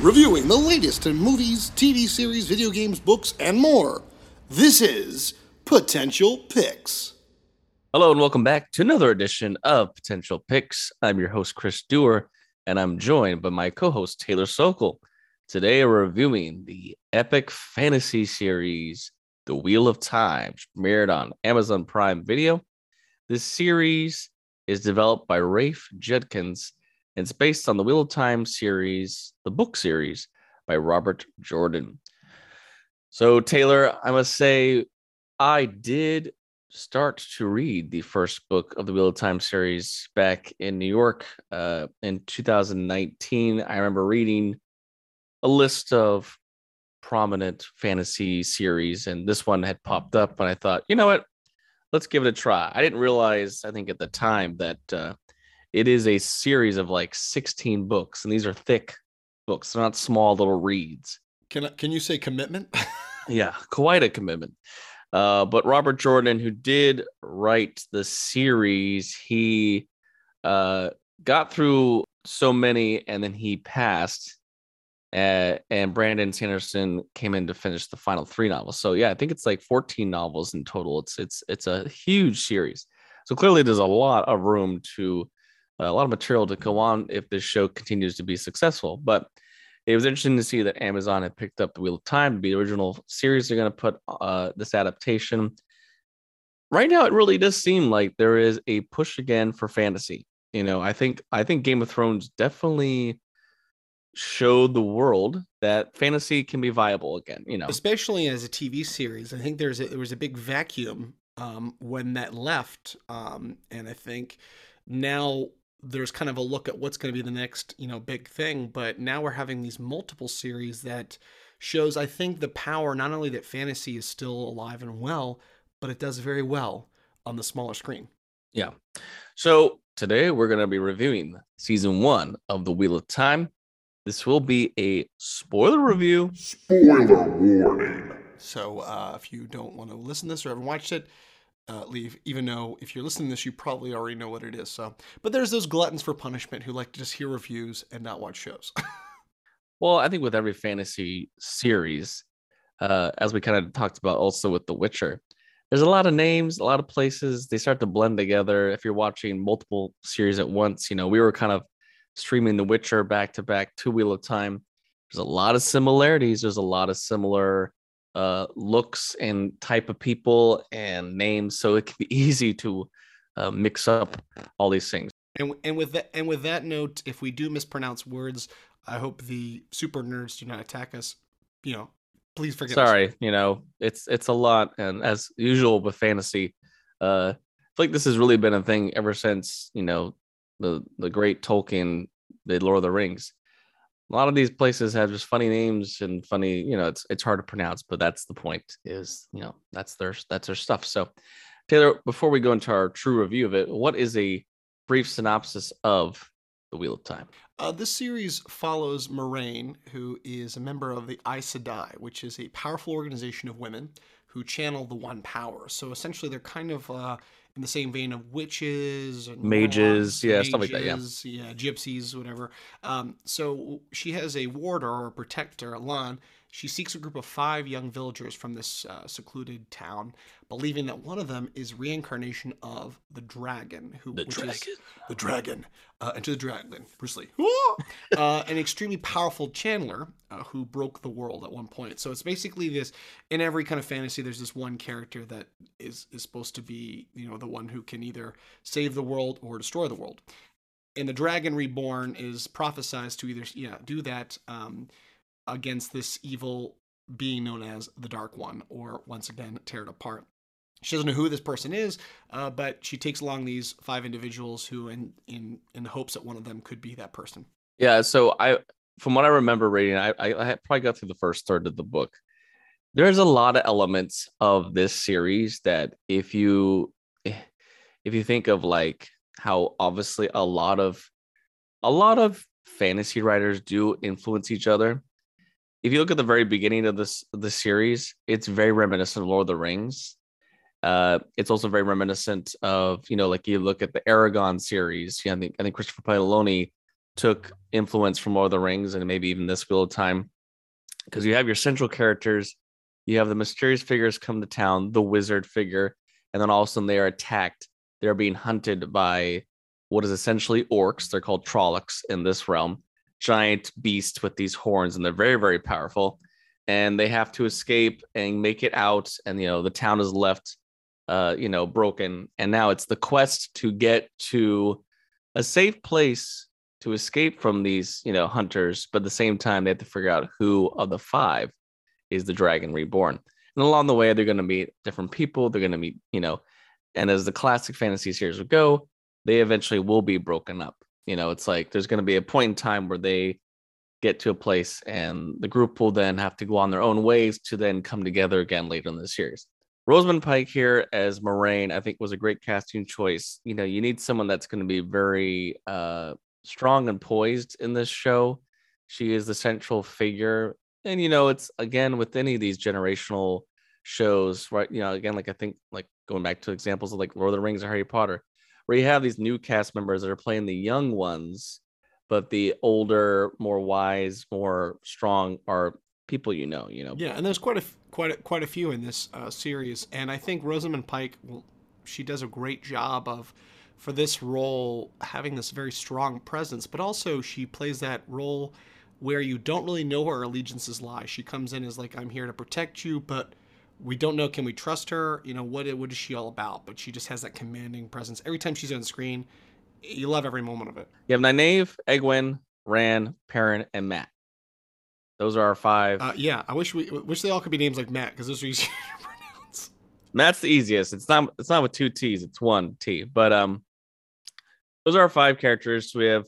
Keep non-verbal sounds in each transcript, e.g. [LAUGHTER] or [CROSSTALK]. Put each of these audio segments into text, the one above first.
Reviewing the latest in movies, TV series, video games, books, and more. This is Potential Picks. Hello and welcome back to another edition of Potential Picks. I'm your host, Chris Dewar, and I'm joined by my co host, Taylor Sokol. Today, we're reviewing the epic fantasy series, The Wheel of Time, premiered on Amazon Prime Video. This series is developed by Rafe Judkins and it's based on the Wheel of Time series, the book series by Robert Jordan. So, Taylor, I must say, I did start to read the first book of the Wheel of Time series back in New York uh, in 2019. I remember reading a list of prominent fantasy series, and this one had popped up, and I thought, you know what? Let's give it a try. I didn't realize, I think at the time, that uh, it is a series of like 16 books, and these are thick books. They're not small little reads. Can I, can you say commitment? [LAUGHS] yeah, quite a commitment. Uh, but Robert Jordan, who did write the series, he uh, got through so many, and then he passed. Uh, and Brandon Sanderson came in to finish the final three novels. So yeah, I think it's like 14 novels in total. It's it's it's a huge series. So clearly, there's a lot of room to a lot of material to go on if this show continues to be successful. But it was interesting to see that Amazon had picked up the Wheel of Time to be the original series. They're going to put uh, this adaptation. Right now, it really does seem like there is a push again for fantasy. You know, I think I think Game of Thrones definitely showed the world that fantasy can be viable again. You know, especially as a TV series. I think there's a, there was a big vacuum um, when that left, um, and I think now there's kind of a look at what's going to be the next, you know, big thing. But now we're having these multiple series that shows, I think, the power not only that fantasy is still alive and well, but it does very well on the smaller screen. Yeah. So today we're going to be reviewing season one of The Wheel of Time. This will be a spoiler review. Spoiler warning. So uh, if you don't want to listen to this or haven't watched it, uh, leave, even though if you're listening to this, you probably already know what it is. So, but there's those gluttons for punishment who like to just hear reviews and not watch shows. [LAUGHS] well, I think with every fantasy series, uh, as we kind of talked about also with The Witcher, there's a lot of names, a lot of places. They start to blend together. If you're watching multiple series at once, you know, we were kind of streaming The Witcher back to back to Wheel of Time. There's a lot of similarities. There's a lot of similar uh, looks and type of people and names, so it can be [LAUGHS] easy to uh, mix up all these things. And and with that and with that note, if we do mispronounce words, I hope the super nerds do not attack us. You know, please forgive Sorry, us. you know, it's it's a lot, and as usual with fantasy, uh, I feel like this has really been a thing ever since you know the the great Tolkien did Lord of the Rings. A lot of these places have just funny names and funny you know it's it's hard to pronounce but that's the point is you know that's their that's their stuff. So taylor before we go into our true review of it what is a brief synopsis of the wheel of time? Uh, this series follows Moraine, who is a member of the Aes Sedai, which is a powerful organization of women who channel the One Power. So essentially, they're kind of uh, in the same vein of witches and mages, yeah, mages, stuff like that. Yeah, yeah, gypsies, whatever. Um, so she has a warder or a protector, Elan. She seeks a group of five young villagers from this uh, secluded town, believing that one of them is reincarnation of the dragon, who the which dragon. is the dragon, uh, into the dragon, Bruce Lee, [LAUGHS] uh, an extremely powerful channeler uh, who broke the world at one point. So it's basically this. In every kind of fantasy, there's this one character that is is supposed to be, you know, the one who can either save the world or destroy the world. And the dragon reborn is prophesized to either, yeah, do that um, against this evil being known as the Dark One, or once again tear it apart. She doesn't know who this person is, uh, but she takes along these five individuals who, in in in hopes that one of them could be that person. Yeah. So I, from what I remember reading, I I, I probably got through the first third of the book. There's a lot of elements of this series that if you if you think of like how obviously a lot of a lot of fantasy writers do influence each other if you look at the very beginning of this the series, it's very reminiscent of Lord of the Rings. Uh, it's also very reminiscent of you know, like you look at the Eragon series. Yeah, I think I think Christopher Paolini took influence from Lord of the Rings and maybe even this Wheel of Time, because you have your central characters, you have the mysterious figures come to town, the wizard figure, and then all of a sudden they are attacked. They're being hunted by what is essentially orcs. They're called Trollocs in this realm giant beast with these horns, and they're very, very powerful. And they have to escape and make it out. And, you know, the town is left, uh, you know, broken. And now it's the quest to get to a safe place to escape from these, you know, hunters. But at the same time, they have to figure out who of the five is the dragon reborn. And along the way, they're going to meet different people. They're going to meet, you know, and as the classic fantasy series would go, they eventually will be broken up. You know, it's like there's going to be a point in time where they get to a place and the group will then have to go on their own ways to then come together again later in the series. Rosamund Pike here as Moraine, I think was a great casting choice. You know, you need someone that's going to be very uh, strong and poised in this show. She is the central figure. And, you know, it's again with any of these generational shows, right? You know, again, like I think, like going back to examples of like Lord of the Rings or Harry Potter, where you have these new cast members that are playing the young ones, but the older, more wise, more strong are people you know. You know. Yeah, and there's quite a quite a, quite a few in this uh, series, and I think Rosamund Pike, well, she does a great job of for this role having this very strong presence, but also she plays that role where you don't really know where her allegiances lie. She comes in as like I'm here to protect you, but we don't know can we trust her you know what what is she all about but she just has that commanding presence every time she's on screen you love every moment of it you have Nynaeve, Egwene, Rand Perrin, and Mat Those are our five. Uh, yeah, I wish we wish they all could be names like Mat because those are easy [LAUGHS] to pronounce. Mat's the easiest. It's not it's not with two T's, it's one T. But um those are our five characters. We have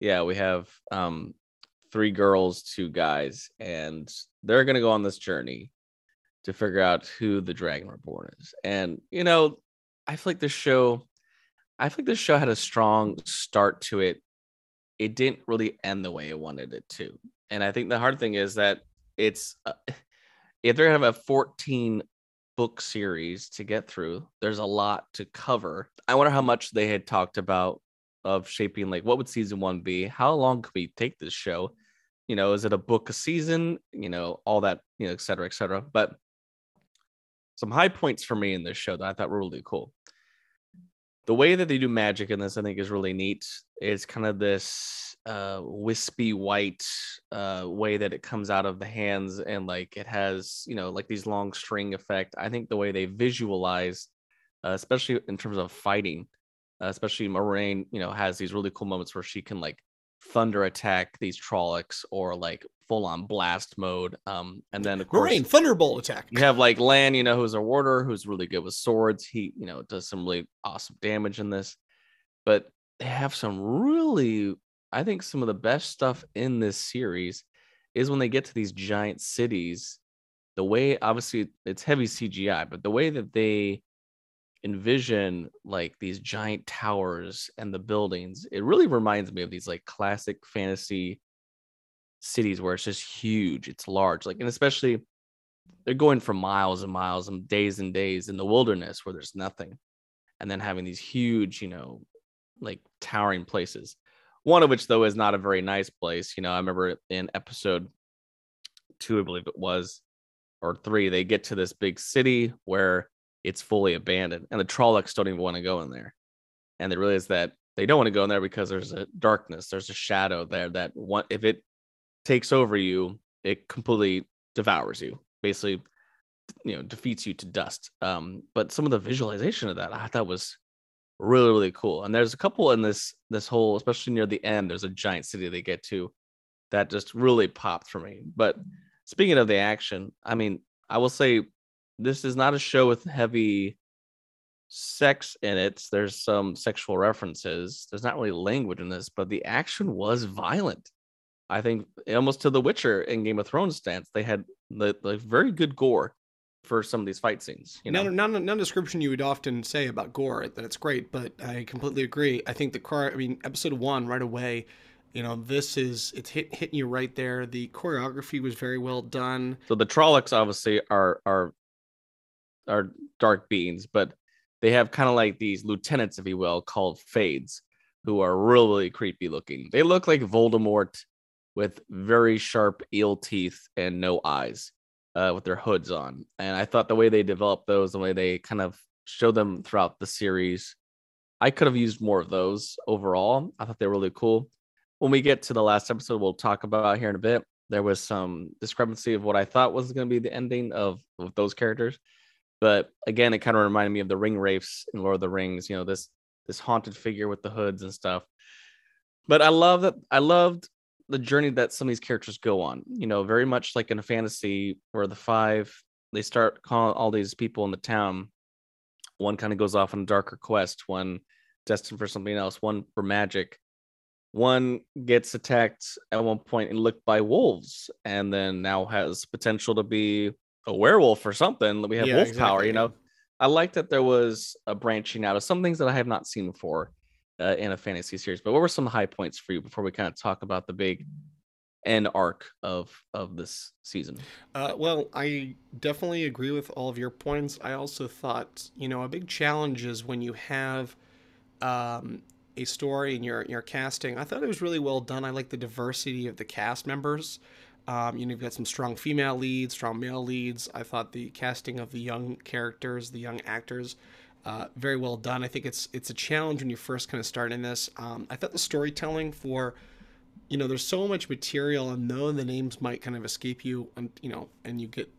yeah, we have um three girls, two guys, and they're gonna go on this journey to figure out who the Dragon Reborn is. And you know, I feel like this show, I feel like this show had a strong start to it. It didn't really end the way it wanted it to. And I think the hard thing is that it's uh, [SIGHS] if they're gonna have a 14 book series to get through, there's a lot to cover. I wonder how much they had talked about of shaping like what would season one be? How long could we take this show? You know, is it a book a season? You know, all that, you know, et cetera, et cetera. But some high points for me in this show that I thought were really cool. The way that they do magic in this, I think, is really neat. It's kind of this uh, wispy white uh, way that it comes out of the hands, and like it has, you know, like these long string effect. I think the way they visualize, uh, especially in terms of fighting, uh, especially Moiraine, you know, has these really cool moments where she can like thunder attack these Trollocs or like full on blast mode. Um, and then of course, Moiraine Thunderbolt attack. You have like Lan, you know, who's a warder who's really good with swords. He, you know, does some really awesome damage in this. But they have some really, I think, some of the best stuff in this series is when they get to these giant cities. The way, obviously, it's heavy CGI, but the way that they envision like these giant towers and the buildings it really reminds me of these like classic fantasy cities where it's just huge it's large like and especially they're going for miles and miles and days and days in the wilderness where there's nothing and then having these huge you know like towering places. One of which though is not a very nice place you know i remember in episode two i believe it was or three they get to this big city where it's fully abandoned and the Trollocs don't even want to go in there. And they realize that they don't want to go in there because there's a darkness there's a shadow there that one if it takes over you it completely devours you basically you know defeats you to dust um but some of the visualization of that i thought was really really cool and there's a couple in this this whole especially near the end there's a giant city they get to that just really popped for me but speaking of the action i mean i will say this is not a show with heavy sex in it. There's some sexual references. There's not really language in this, but the action was violent. I think almost to The Witcher in Game of Thrones stance, they had the, the very good gore for some of these fight scenes. You know, not, not, not a description you would often say about gore that it's great, but I completely agree. I think the car. I mean, episode one right away you know, this is it's hit, hitting you right there. The choreography was very well done. So the Trollocs obviously are are are dark beings, but they have kind of like these lieutenants, if you will, called Fades, who are really creepy looking. They look like Voldemort with very sharp eel teeth and no eyes, uh, with their hoods on. And I thought the way they developed those, the way they kind of show them throughout the series, I could have used more of those overall. I thought they were really cool. When we get to the last episode, we'll talk about here in a bit. There was some discrepancy of what I thought was going to be the ending of, of those characters. But again, it kind of reminded me of the ring wraiths in Lord of the Rings, you know, this this haunted figure with the hoods and stuff. But I love that I loved the journey that some of these characters go on. You know, very much like in a fantasy where the five they start calling all these people in the town. One kind of goes off on a darker quest, one destined for something else, one for magic. One gets attacked at one point and licked by wolves, and then now has potential to be a werewolf or something. We have Yeah, wolf exactly, power, you know. I like that there was a branching out of some things that I have not seen before uh, in a fantasy series. But what were some high points for you before we kind of talk about the big end arc of of this season? Uh, well, I definitely agree with all of your points. I also thought, you know, a big challenge is when you have um, a story and you're, you're casting. I thought it was really well done. I like the diversity of the cast members. Um, you know, you've got some strong female leads, strong male leads. I thought the casting of the young characters, the young actors, uh, very well done. I think it's it's a challenge when you first kind of start in this. Um, I thought the storytelling for you know, there's so much material, and though the names might kind of escape you, and you know, and you get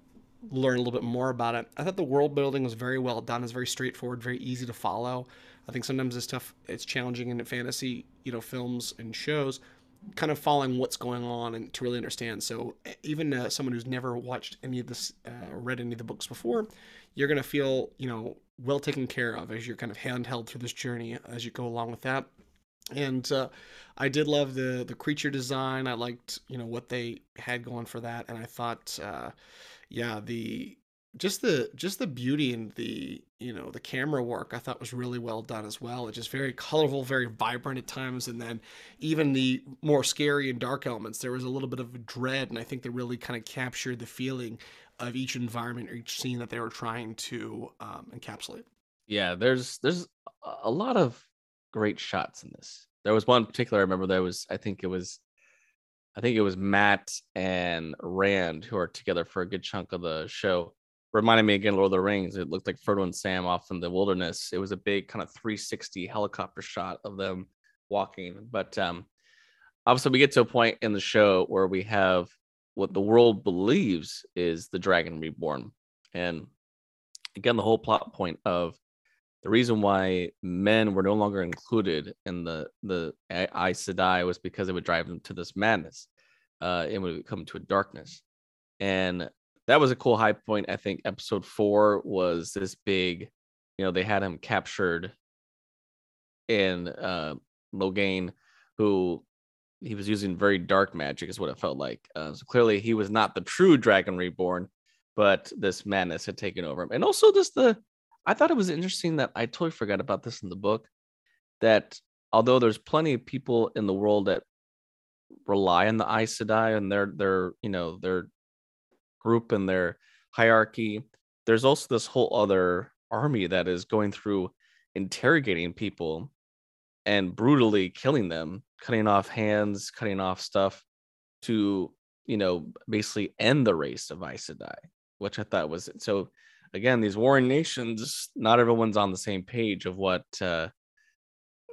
learn a little bit more about it. I thought the world building was very well done. It's very straightforward, very easy to follow. I think sometimes this stuff it's challenging in fantasy, you know, films and shows, kind of following what's going on and to really understand. So even uh, someone who's never watched any of this, uh, read any of the books before, you're gonna feel, you know, well taken care of as you're kind of handheld through this journey as you go along with that and uh, I did love the the creature design. I liked you know what they had going for that, and I thought, uh, yeah, the just the just the beauty and the you know the camera work I thought was really well done as well. It's just very colorful, very vibrant at times, and then even the more scary and dark elements. There was a little bit of dread, and I think they really kind of captured the feeling of each environment or each scene that they were trying to um, encapsulate. Yeah, there's there's a- lot of great shots in this. There was one particular I remember there was I think it was I think it was Mat and Rand who are together for a good chunk of the show. Reminded me again, Lord of the Rings. It looked like Frodo and Sam off in the wilderness. It was a big kind of 360 helicopter shot of them walking. But um obviously we get to a point in the show where we have what the world believes is the dragon reborn. And again, the whole plot point of the reason why men were no longer included in the the Aes Sedai was because it would drive them to this madness. Uh, it would come to a darkness, and that was a cool high point. I think episode four was this big. You know, they had him captured in uh, Logain, who he was using very dark magic, is what it felt like. Uh, so clearly, he was not the true Dragon Reborn, but this madness had taken over him, and also just the I thought it was interesting that I totally forgot about this in the book. That although there's plenty of people in the world that rely on the Aes Sedai and their their you know their group and their hierarchy, there's also this whole other army that is going through interrogating people and brutally killing them, cutting off hands, cutting off stuff to you know basically end the race of Aes Sedai, which I thought was so again these warring nations not everyone's on the same page of what uh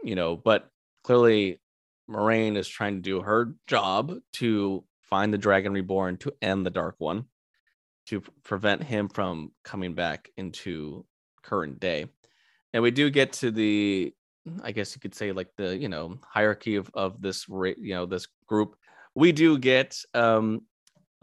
you know but clearly moraine is trying to do her job to find the dragon reborn to end the dark one to prevent him from coming back into current day and we do get to the i guess you could say like the you know hierarchy of of this you know this group we do get um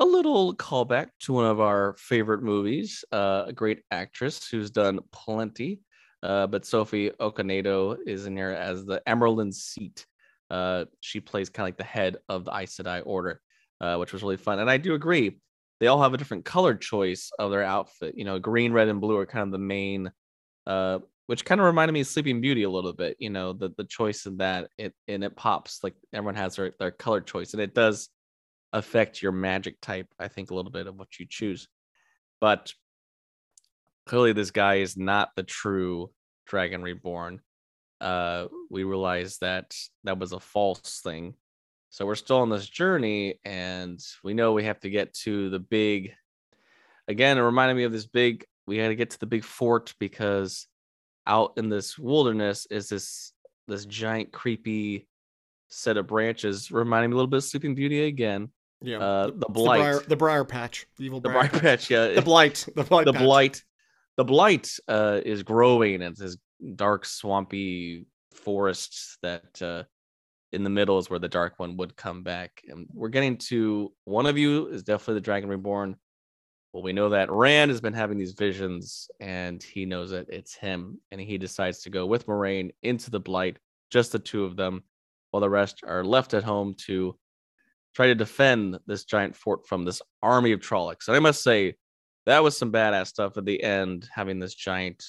a little callback to one of our favorite movies, uh, a great actress who's done plenty. Uh, but Sophie Okonedo is in here as the Amyrlin Seat. Uh, she plays kind of like the head of the Aes Sedai Order, uh, which was really fun. And I do agree, they all have a different color choice of their outfit. You know, green, red, and blue are kind of the main, uh, which kind of reminded me of Sleeping Beauty a little bit. You know, the the choice in that it and it pops like everyone has their their color choice, and it does affect your magic type. I think a little bit of what you choose, but clearly this guy is not the true Dragon Reborn. Uh, we realize that that was a false thing. So we're still on this journey, and we know we have to get to the big. Again, it reminded me of this big. We got to get to the big fort because out in this wilderness is this this giant creepy set of branches reminding me a little bit of sleeping beauty again Yeah. uh the the blight briar, the briar patch, the evil the briar, briar patch yeah the blight, the blight, the patch. blight the blight uh is growing it's this dark swampy forest that uh in the middle is where the dark one would come back and we're getting to one of you is definitely the dragon reborn. Well we know that rand has been having these visions and he knows that it's him and he decides to go with moraine into the blight just the two of them while the rest are left at home to try to defend this giant fort from this army of trollocs. And i must say that was some badass stuff at the end, having this giant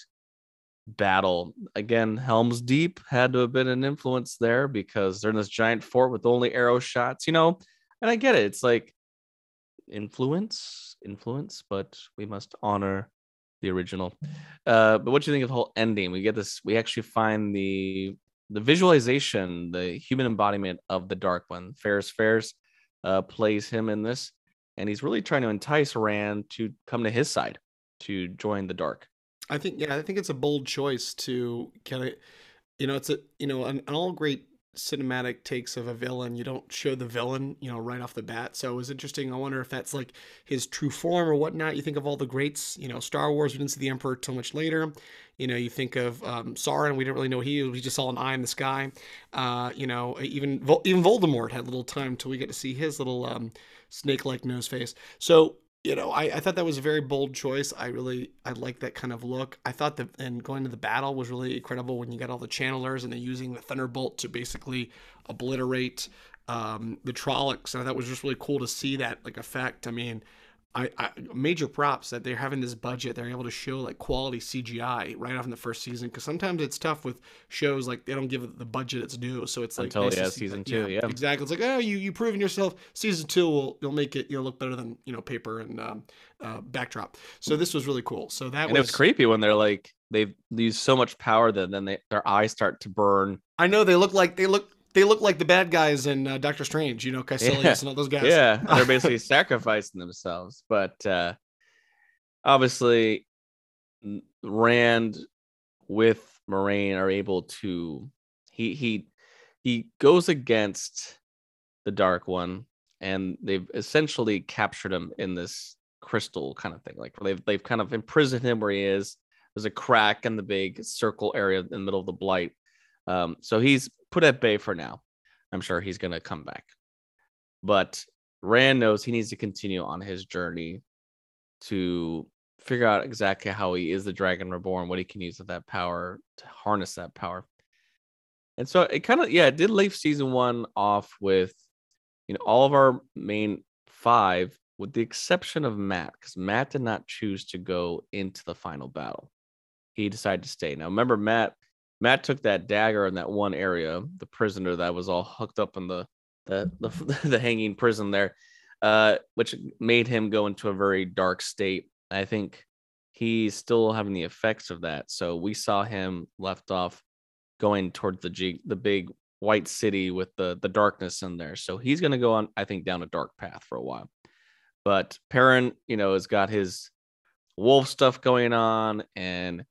battle. Again, Helm's Deep had to have been an influence there because they're in this giant fort with only arrow shots, you know. And I get it. It's like influence, influence, but we must honor the original. Uh, but what do you think of the whole ending? We get this, we actually find the the visualization, the human embodiment of the dark one. Fares Fares uh, plays him in this and he's really trying to entice Rand to come to his side to join the dark. I think yeah, I think it's a bold choice to kind of, you know, it's a you know, an, an all great cinematic takes of a villain. You don't show the villain, you know, right off the bat. So it was interesting. I wonder if that's like his true form or whatnot. You think of all the greats, you know, Star Wars. We didn't see the Emperor till much later. You know, you think of um, Sauron. We didn't really know he was. We just saw an eye in the sky. Uh, you know, even even Voldemort had little time till we get to see his little um, snake-like nose face. So you know, I, I thought that was a very bold choice. I really I like that kind of look. I thought that and going to the battle was really incredible when you got all the channelers and they're using the thunderbolt to basically obliterate um, the Trollocs. And that was just really cool to see that like effect. I mean, I, I major props that they're having this budget. They're able to show like quality CGI right off in the first season because sometimes it's tough with shows like they don't give the budget it's due. So it's like Until, nice yeah, season like, two, yeah. exactly. It's like oh you you proven yourself. Season two will you'll make it you know look better than you know paper and um, uh, backdrop. So this was really cool. So that And was, it was creepy when they're like they've used so much power that then they, their eyes start to burn. I know they look like they look they look like the bad guys in uh, Doctor Strange. You know Kaecilius Yeah. and all those guys. Yeah, [LAUGHS] they're basically sacrificing themselves. But uh obviously Rand with Moraine are able to he he he goes against the dark one and they've essentially captured him in this crystal kind of thing like they've they've kind of imprisoned him where he is there's a crack in the big circle area in the middle of the blight um so he's put at bay for now. I'm sure he's going to come back. But rand knows he needs to continue on his journey to figure out exactly how he is the dragon reborn what he can use of that power to harness that power. And so it kind of yeah it did leave season one off with you know all of our main five with the exception of Mat because Mat did not choose to go into the final battle. He decided to stay. Now remember Mat Mat took that dagger in that one area the prisoner that was all hooked up in the the [LAUGHS] the, the hanging prison there uh which made him go into a very dark state i think he's still having the effects of that so we saw him left off going towards the G, the big white city with the the darkness in there. So he's going to go on, I think, down a dark path for a while. But Perrin, you know, has got his wolf stuff going on, and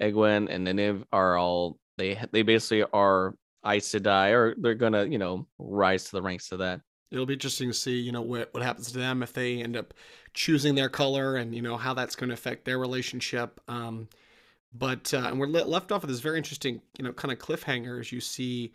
Egwene and Nynaeve are all they they basically are Aes Sedai, or they're gonna you know rise to the ranks of that. It'll be interesting to see, you know, what what happens to them if they end up choosing their color, and you know how that's going to affect their relationship. Um, but uh, and we're le- left off with this very interesting, you know, kind of cliffhanger as you see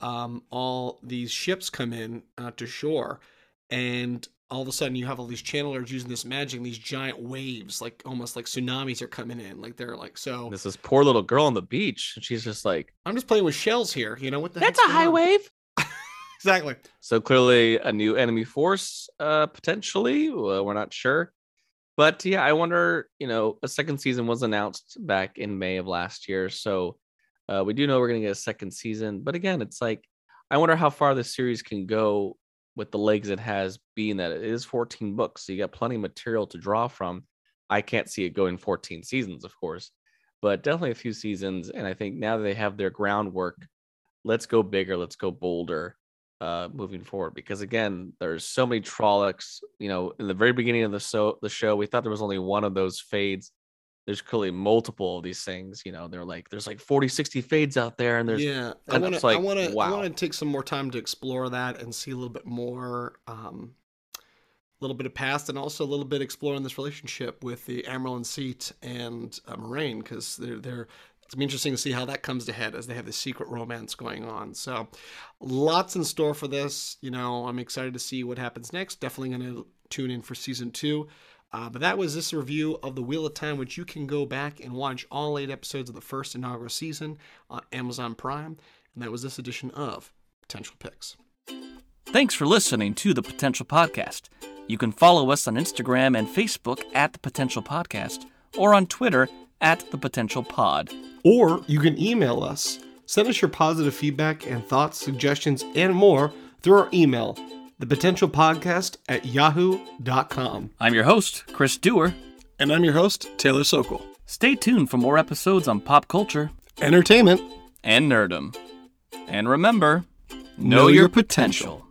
um, all these ships come in uh, to shore, and all of a sudden you have all these channelers using this magic, and these giant waves, like almost like tsunamis, are coming in. Like they're like so. This is poor little girl on the beach, and she's just like, I'm just playing with shells here. You know what the "That's a high on?" wave." [LAUGHS] Exactly. So clearly a new enemy force, uh, potentially. Uh, we're not sure. But yeah, I wonder, you know, a second season was announced back in May of last year. So uh, we do know we're going to get a second season. But again, it's like, I wonder how far this series can go with the legs it has, being that it is 14 books. So you got plenty of material to draw from. I can't see it going 14 seasons, of course, but definitely a few seasons. And I think now they have their groundwork, let's go bigger, let's go bolder uh, moving forward. Because again, there's so many Trollocs. You know, in the very beginning of the show, the show, we thought there was only one of those fades. There's clearly multiple of these things. You know, they're like there's like 40, 60 fades out there, and there's yeah. I want to. like, I want to. I want to take some more time to explore that and see a little bit more. Um, a little bit of past and also a little bit exploring this relationship with the Amyrlin Seat and uh, Moraine because they're they're it's interesting to see how that comes to head as they have this secret romance going on. So, lots in store for this. You know, I'm excited to see what happens next. Definitely going to tune in for season two. Uh, but that was this review of the Wheel of Time, which you can go back and watch all eight episodes of the first inaugural season on Amazon Prime. And that was this edition of Potential Picks. Thanks for listening to the Potential Podcast. You can follow us on Instagram and Facebook at the Potential Podcast or on Twitter at the Potential Pod. Or you can email us. Send us your positive feedback and thoughts, suggestions, and more through our email, thepotentialpodcast at yahoo.com. I'm your host, Chris Dewar. And I'm your host, Taylor Sokol. Stay tuned for more episodes on pop culture Entertainment. and nerdom. And remember, Know your potential.